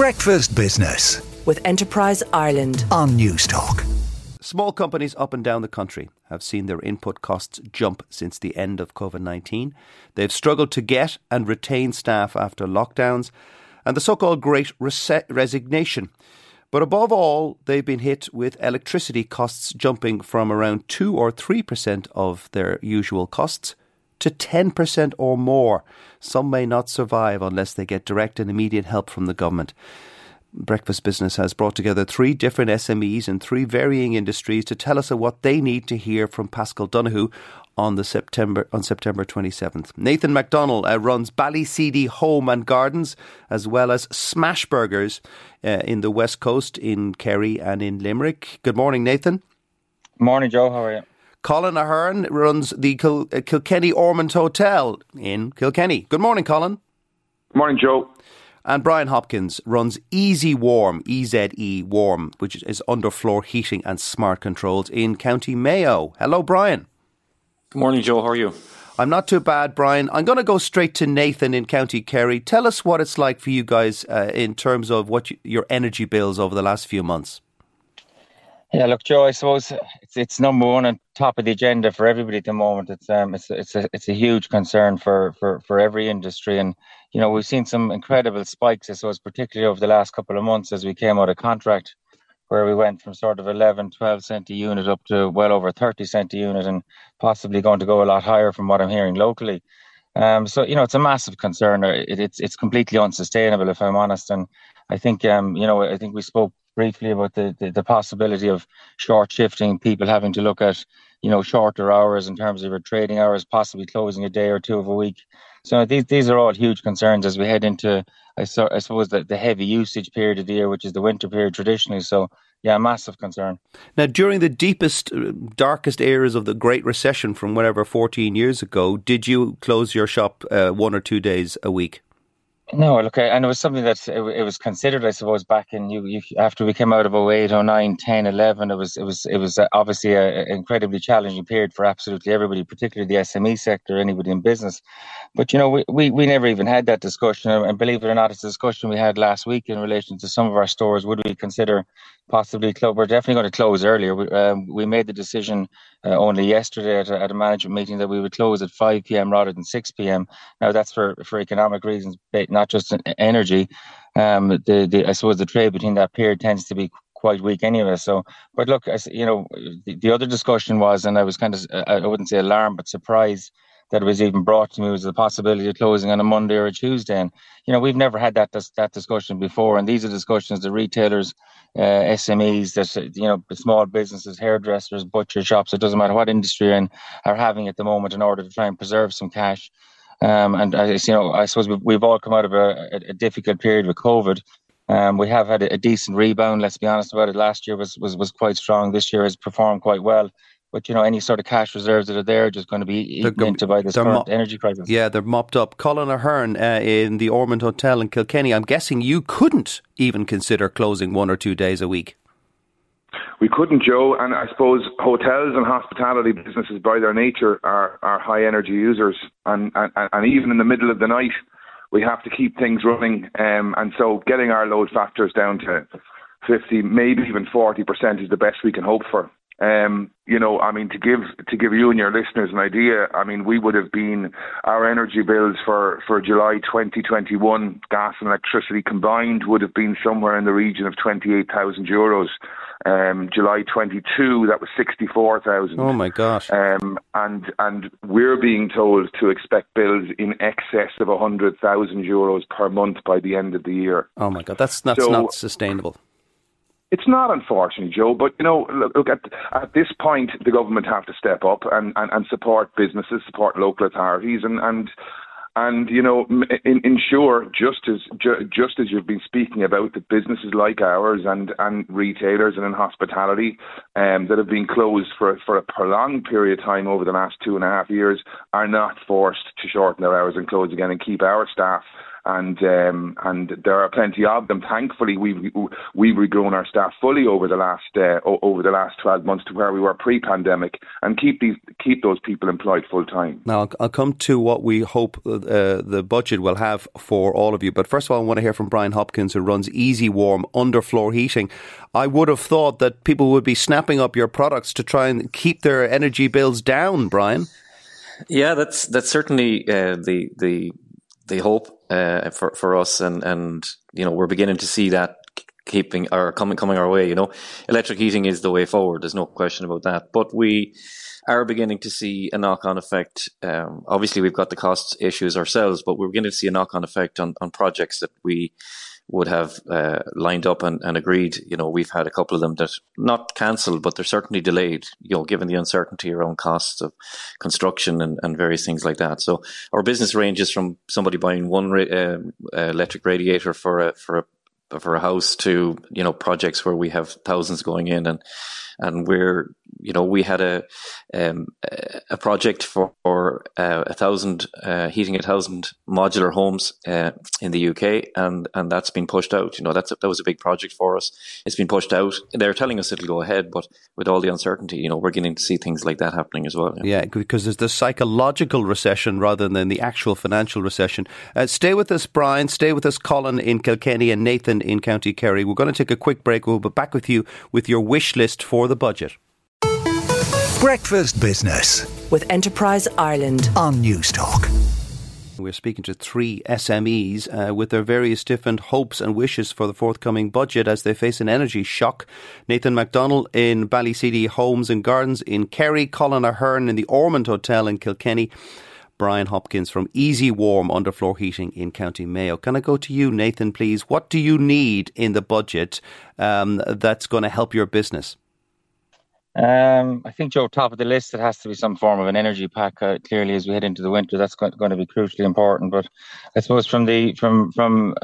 Breakfast Business with Enterprise Ireland on Newstalk. Small companies up and down the country have seen their input costs jump since the end of COVID 19. They've struggled to get and retain staff after lockdowns and the so called Great Resignation. But above all, they've been hit with electricity costs jumping from around 2 or 3% of their usual costs to 10% or more. Some may not survive unless they get direct and immediate help from the government. Breakfast Business has brought together three different SMEs in three varying industries to tell us what they need to hear from Paschal Donohoe on the September on September 27th. Nathan MacDonald uh, runs Ballyseedy Home and Gardens as well as Smash Burgers uh, in the West Coast in Kerry and in Limerick. Good morning, Nathan. Morning, Joe. How are you? Colin Ahern runs the Kil- uh, Kilkenny Ormonde Hotel in Kilkenny. Good morning, Colin. Good morning, Joe. And Brian Hopkins runs Easy Warm, EZE Warm, which is underfloor heating and smart controls in County Mayo. Hello, Brian. Good morning, Joe. How are you? I'm not too bad, Brian. I'm going to go straight to Nathan in County Kerry. Tell us what it's like for you guys uh, in terms of what you, your energy bills over the last few months. Yeah, look, Joe. I suppose it's it's number one on top of the agenda for everybody at the moment. It's um it's it's a it's a huge concern for for for every industry, and you know we've seen some incredible spikes. I suppose particularly over the last couple of months as we came out of contract, where we went from sort of 11, 12 cent a unit up to well over 30 cent a unit, and possibly going to go a lot higher from what I'm hearing locally. Um, so you know it's a massive concern. It, it's it's completely unsustainable, if I'm honest, and I think um you know I think we spoke briefly about the, the, the, possibility of short shifting, people having to look at, you know, shorter hours in terms of your trading hours, possibly closing a day or two of a week. So these these are all huge concerns as we head into, I, so, I suppose, the, the heavy usage period of the year, which is the winter period traditionally. So yeah, massive concern. Now, during the deepest, uh, darkest eras of the Great Recession from whatever 14 years ago, did you close your shop uh, one or two days a week? No, look, and it was something that it, it, was considered, I suppose, back in you, you after we came out of 08, 09, 10, 11. It was it was it was uh, obviously an incredibly challenging period for absolutely everybody, particularly the SME sector, anybody in business. But you know, we, we, we never even had that discussion, and believe it or not, it's a discussion we had last week in relation to some of our stores. Would we consider possibly close? We're definitely going to close earlier. We, um, we made the decision uh, only yesterday at a, at a management meeting that we would close at 5 p.m. rather than 6 p.m. Now that's for for economic reasons, not just energy. Um, the, the I suppose the trade between that period tends to be quite weak anyway. So, but look, I, you know, the, the other discussion was, and I was kind of, I wouldn't say alarmed, but surprised that was even brought to me was the possibility of closing on a Monday or a Tuesday. And you know, we've never had that that discussion before, and these are discussions the retailers, uh, SMEs, that you know, small businesses, hairdressers, butcher shops. It doesn't matter what industry you're in are having at the moment in order to try and preserve some cash. Um, and I, you know, I suppose we've, we've all come out of a, a, a difficult period with COVID. Um, we have had a, a, decent rebound. Let's be honest about it. Last year was, was was quite strong. This year has performed quite well. But you know, any sort of cash reserves that are there are just going to be eaten they're, into by this current mo- energy crisis. Yeah, they're mopped up. Colin Ahern uh, in the Ormonde Hotel in Kilkenny. I'm guessing you couldn't even consider closing one or two days a week. We couldn't, Joe, and I suppose hotels and hospitality businesses, by their nature, are, are high energy users, and, and and even in the middle of the night, we have to keep things running, um, and so getting our load factors down to 50, maybe even 40% is the best we can hope for. Um, you know, I mean, to give to give you and your listeners an idea, I mean, we would have been our energy bills for for July 2021, gas and electricity combined, would have been somewhere in the region of 28,000 euros. Um, July 22, that was 64,000. Oh my gosh! Um, and and we're being told to expect bills in excess of 100,000 euros per month by the end of the year. Oh my god, that's that's so, not sustainable. It's not, unfortunately, Joe. But you know, look, look at at this point, the government have to step up and, and, and support businesses, support local authorities, and and and you know in, ensure just as ju, just as you've been speaking about that businesses like ours and and retailers and in hospitality um, that have been closed for for a prolonged period of time over the last two and a half years are not forced to shorten their hours and close again and keep our staff and um, and there are plenty of them. Thankfully, we've we've regrown our staff fully over the last uh, over the last twelve months to where we were pre-pandemic, and keep these keep those people employed full time. Now I'll, I'll, come to what we hope uh, the budget will have for all of you, but first of all, I want to hear from Brian Hopkins, who runs Easy Warm underfloor heating. I would have thought that people would be snapping up your products to try and keep their energy bills down, Brian. Yeah, that's that's certainly uh, the the the hope uh, for for us, and and you know we're beginning to see that keeping or coming coming our way. You know, electric heating is the way forward. There's no question about that. But we are beginning to see a knock on effect. Um, obviously, we've got the cost issues ourselves, but we're beginning to see a knock on effect on, on projects that we would have uh, lined up and, and, agreed. You know, we've had a couple of them that not cancelled, but they're certainly delayed. You know, given the uncertainty around costs of construction and, and various things like that. So our business ranges from somebody buying one ra- uh, electric radiator for a for a for a house to you know projects where we have thousands going in and and we're you know we had a um, a project for, for uh, a thousand uh, heating a thousand modular homes uh, in the UK and and that's been pushed out. You know that's a, that was a big project for us. It's been pushed out. They're telling us it'll go ahead but with all the uncertainty you know we're beginning to see things like that happening as well yeah, yeah because there's the psychological recession rather than the actual financial recession. Uh, stay with us Brian. Stay with us Colin in Kilkenny and Nathan in County Kerry. We're going to take a quick break. We'll be back with you with your wish list for the budget Breakfast Business with Enterprise Ireland on Newstalk. We're speaking to three SMEs uh, with their various different hopes and wishes for the forthcoming budget as they face an energy shock. Nathan MacDonald in Ballyseedy Homes and Gardens in Kerry, Colin Ahern in the Ormonde Hotel in Kilkenny. Brian Hopkins from Easy Warm Underfloor Heating in County Mayo. Can I go to you, Nathan, please? What do you need in the budget um, that's going to help your business? Um, I think, Joe, top of the list, it has to be some form of an energy pack. Uh, clearly, as we head into the winter, that's going, to be crucially important. But I suppose from the from from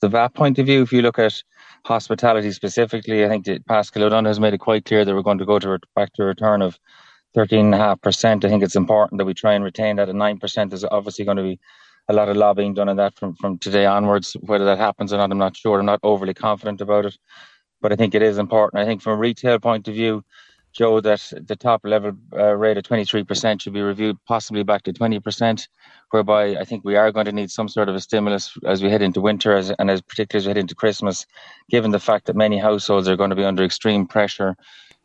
the VAT point of view, if you look at hospitality specifically, I think that Paschal O'Donoghue has made it quite clear that we're going to go to back to a return of 13.5%. I think it's important that we try and retain that. And 9% is obviously going to be a lot of lobbying done on that from, from today onwards. Whether that happens or not, I'm not sure. I'm not overly confident about it. But I think it is important. I think from a retail point of view, Joe, that the top level uh, rate of 23% should be reviewed, possibly back to 20%, whereby I think we are going to need some sort of a stimulus as we head into winter as, and as particularly as we head into Christmas, given the fact that many households are going to be under extreme pressure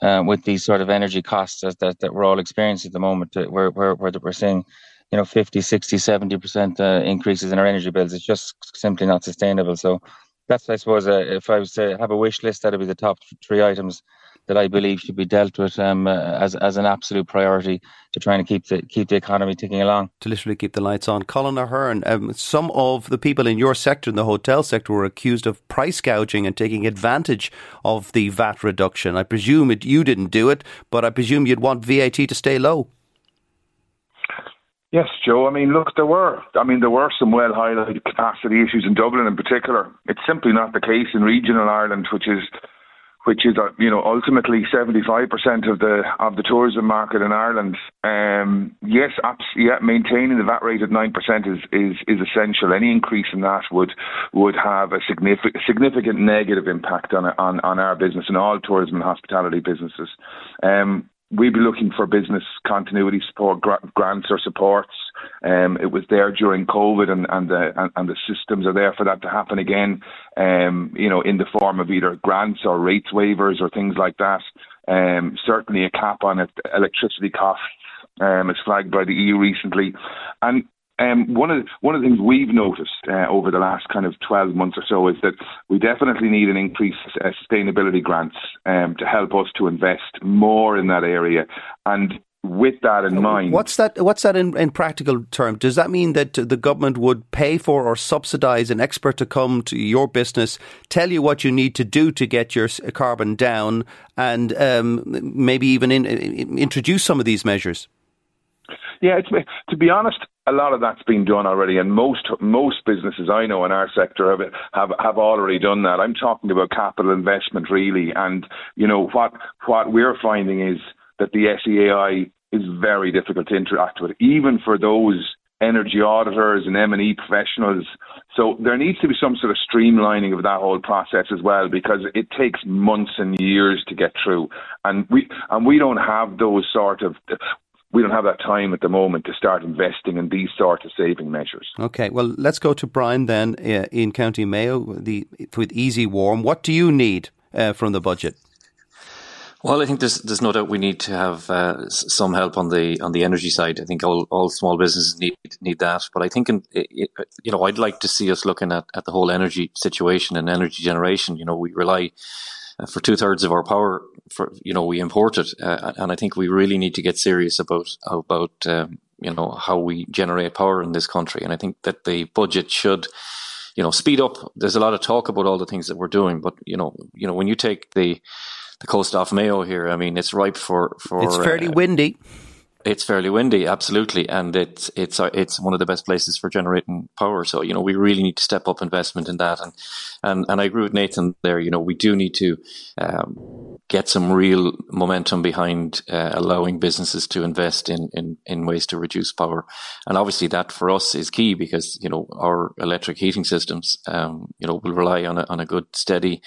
uh, with these sort of energy costs that, that, that we're all experiencing at the moment, uh, where, where, where we're seeing you know 50 60 70% uh, increases in our energy bills. It's just simply not sustainable. So that's i suppose uh, if i was to have a wish list that'd be the top three items that I believe should be dealt with um, uh, as as an absolute priority to trying to keep the keep the economy ticking along. To literally keep the lights on. Colin Ahern, um, some of the people in your sector, in the hotel sector, were accused of price gouging and taking advantage of the VAT reduction. I presume it, you didn't do it, but I presume you'd want VAT to stay low. Yes, Joe. I mean, look, there were. I mean, there were some well highlighted capacity issues in Dublin, in particular. It's simply not the case in regional Ireland, which is which is uh, you know ultimately 75% of the of the tourism market in Ireland. Um, yes, yeah, maintaining the VAT rate at nine percent is, is is essential. Any increase in that would would have a significant significant negative impact on on on our business and all tourism and hospitality businesses. Um, we'd be looking for business continuity support, grants or supports. Um, it was there during COVID, and and the and, and, the systems are there for that to happen again. Um, you know, in the form of either grants or rates waivers or things like that. Um, certainly a cap on it, electricity costs um, flagged by the EU recently. And um, one of the, one of the things we've noticed uh, over the last kind of 12 months or so is that we definitely need an increase uh, sustainability grants um, to help us to invest more in that area. And with that in mind, what's that? What's that in, in practical terms? Does that mean that the government would pay for or subsidise an expert to come to your business, tell you what you need to do to get your carbon down, and um, maybe even in, introduce some of these measures? Yeah, to be honest, a lot of that's been done already, and most most businesses I know in our sector have have have already done that. I'm talking about capital investment, really, and you know what what we're finding is that the SEAI is very difficult to interact with, even for those energy auditors and M&E professionals. So there needs to be some sort of streamlining of that whole process as well because it takes months and years to get through. And we and we don't have those sort of we don't have that time at the moment to start investing in these sort of saving measures. Okay, well, let's go to Brian then uh, in County Mayo the, with Easy Warm. What do you need uh, from the budget? Well, I think there's there's no doubt we need to have uh, some help on the on the energy side. I think all, all small businesses need need that. But I think in, you know I'd like to see us looking at, at the whole energy situation and energy generation. You know, we rely uh, for two thirds of our power. For you know, we import it, uh, and I think we really need to get serious about about um, you know how we generate power in this country. And I think that the budget should you know speed up. There's a lot of talk about all the things that we're doing, but you know you know when you take the the coast off Mayo here. I mean, it's ripe for for. It's fairly uh, windy. It's fairly windy, absolutely, and it's it's uh, it's one of the best places for generating power. So you know we really need to step up investment in that, and and and I agree with Nathan there. You know we do need to um, get some real momentum behind uh, allowing businesses to invest in, in in ways to reduce power, and obviously that for us is key because you know our electric heating systems, um, you know, will rely on a on a good steady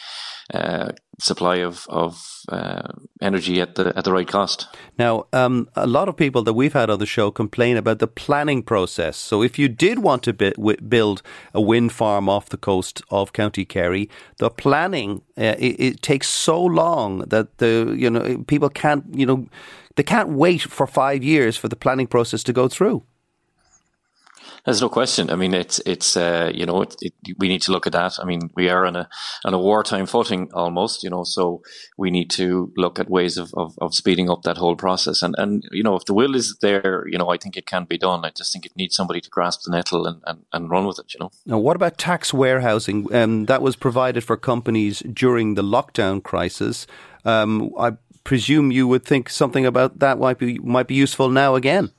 uh, supply of of uh, energy at the at the right cost. Now, um, a lot of people that we've had on the show complain about the planning process. So, if you did want to build a wind farm off the coast of County Kerry, the planning uh, it, it, takes so long that the you know people can't you know they can't wait for five years for the planning process to go through. There's no question. I mean, it's it's uh, you know it, it, we need to look at that. I mean, we are on a on a wartime footing almost, you know, so we need to look at ways of, of, of, speeding up that whole process. And and you know, if the will is there, you know, I think it can be done. I just think it needs somebody to grasp the nettle and, and, and run with it. You know. Now, what about tax warehousing? Um, that was provided for companies during the lockdown crisis. Um, I presume you would think something about that might be might be useful now again.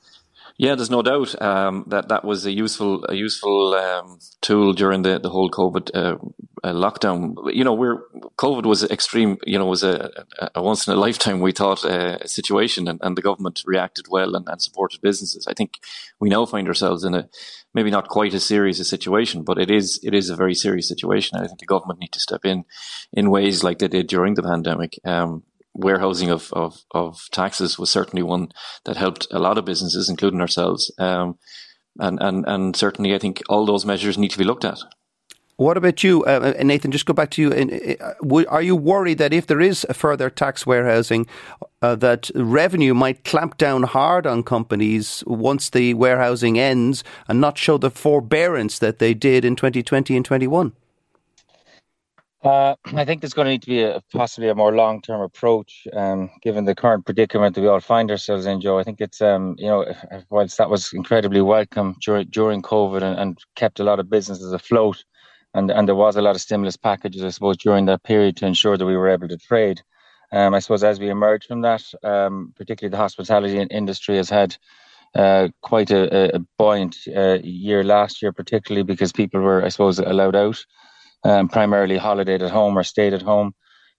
Yeah, there's no doubt um, that that was a useful a useful um, tool during the, the whole COVID uh, uh, lockdown. You know, we're COVID was extreme. You know, was a, a once in a lifetime we thought uh, situation, and, and, the government reacted well and, and, supported businesses. I think we now find ourselves in a maybe not quite as serious a situation, but it is it is a very serious situation. I think the government need to step in in ways like they did during the pandemic. Um, warehousing of, of, of taxes was certainly one that helped a lot of businesses, including ourselves. Um, and, and, and certainly, I think all those measures need to be looked at. What about you, uh, uh Nathan? Just go back to you. Uh, are you worried that if there is a further tax warehousing, uh, that revenue might clamp down hard on companies once the warehousing ends and not show the forbearance that they did in 2020 and 21? Uh, I think there's going to need to be a, possibly a more long-term approach, um, given the current predicament that we all find ourselves in, Joe. I think it's, um, you know, whilst that was incredibly welcome during during COVID and, and kept a lot of businesses afloat, and and there was a lot of stimulus packages, I suppose, during that period to ensure that we were able to trade. Um, I suppose as we emerge from that, um, particularly the hospitality industry has had uh, quite a, a buoyant uh, year last year, particularly because people were, I suppose, allowed out um, primarily holidayed at home or stayed at home.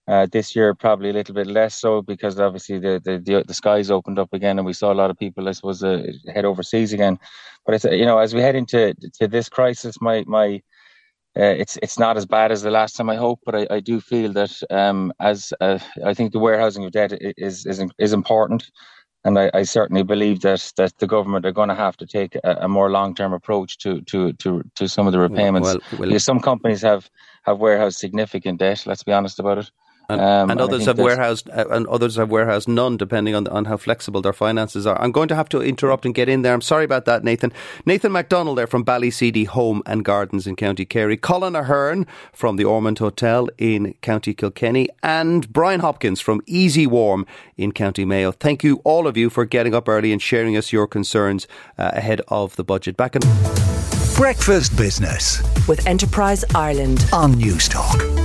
Uh, this year, probably a little bit less so because obviously the, the, the, the skies opened up again and we saw a lot of people, I suppose, uh, head overseas again. But it's, you know, as we head into to this crisis, my, my, uh, it's it's not as bad as the last time I hope, but I, I do feel that um, as uh, I think the warehousing of debt is is is important, and I, I, certainly believe that that the government are going to have to take a, a more long term approach to, to to to some of the repayments. Well, well, some companies have have warehoused significant debt. Let's be honest about it. And, um, and others have warehoused, uh, and others have warehoused none, depending on on how flexible their finances are. I'm going to have to interrupt and get in there. I'm sorry about that, Nathan. Nathan MacDonald there from Ballyseedy Home and Gardens in County Kerry, Colin Ahern from the Ormonde Hotel in County Kilkenny, and Brian Hopkins from Easy Warm in County Mayo. Thank you all of you for getting up early and sharing us your concerns uh, ahead of the budget. Back in breakfast business with Enterprise Ireland on Newstalk.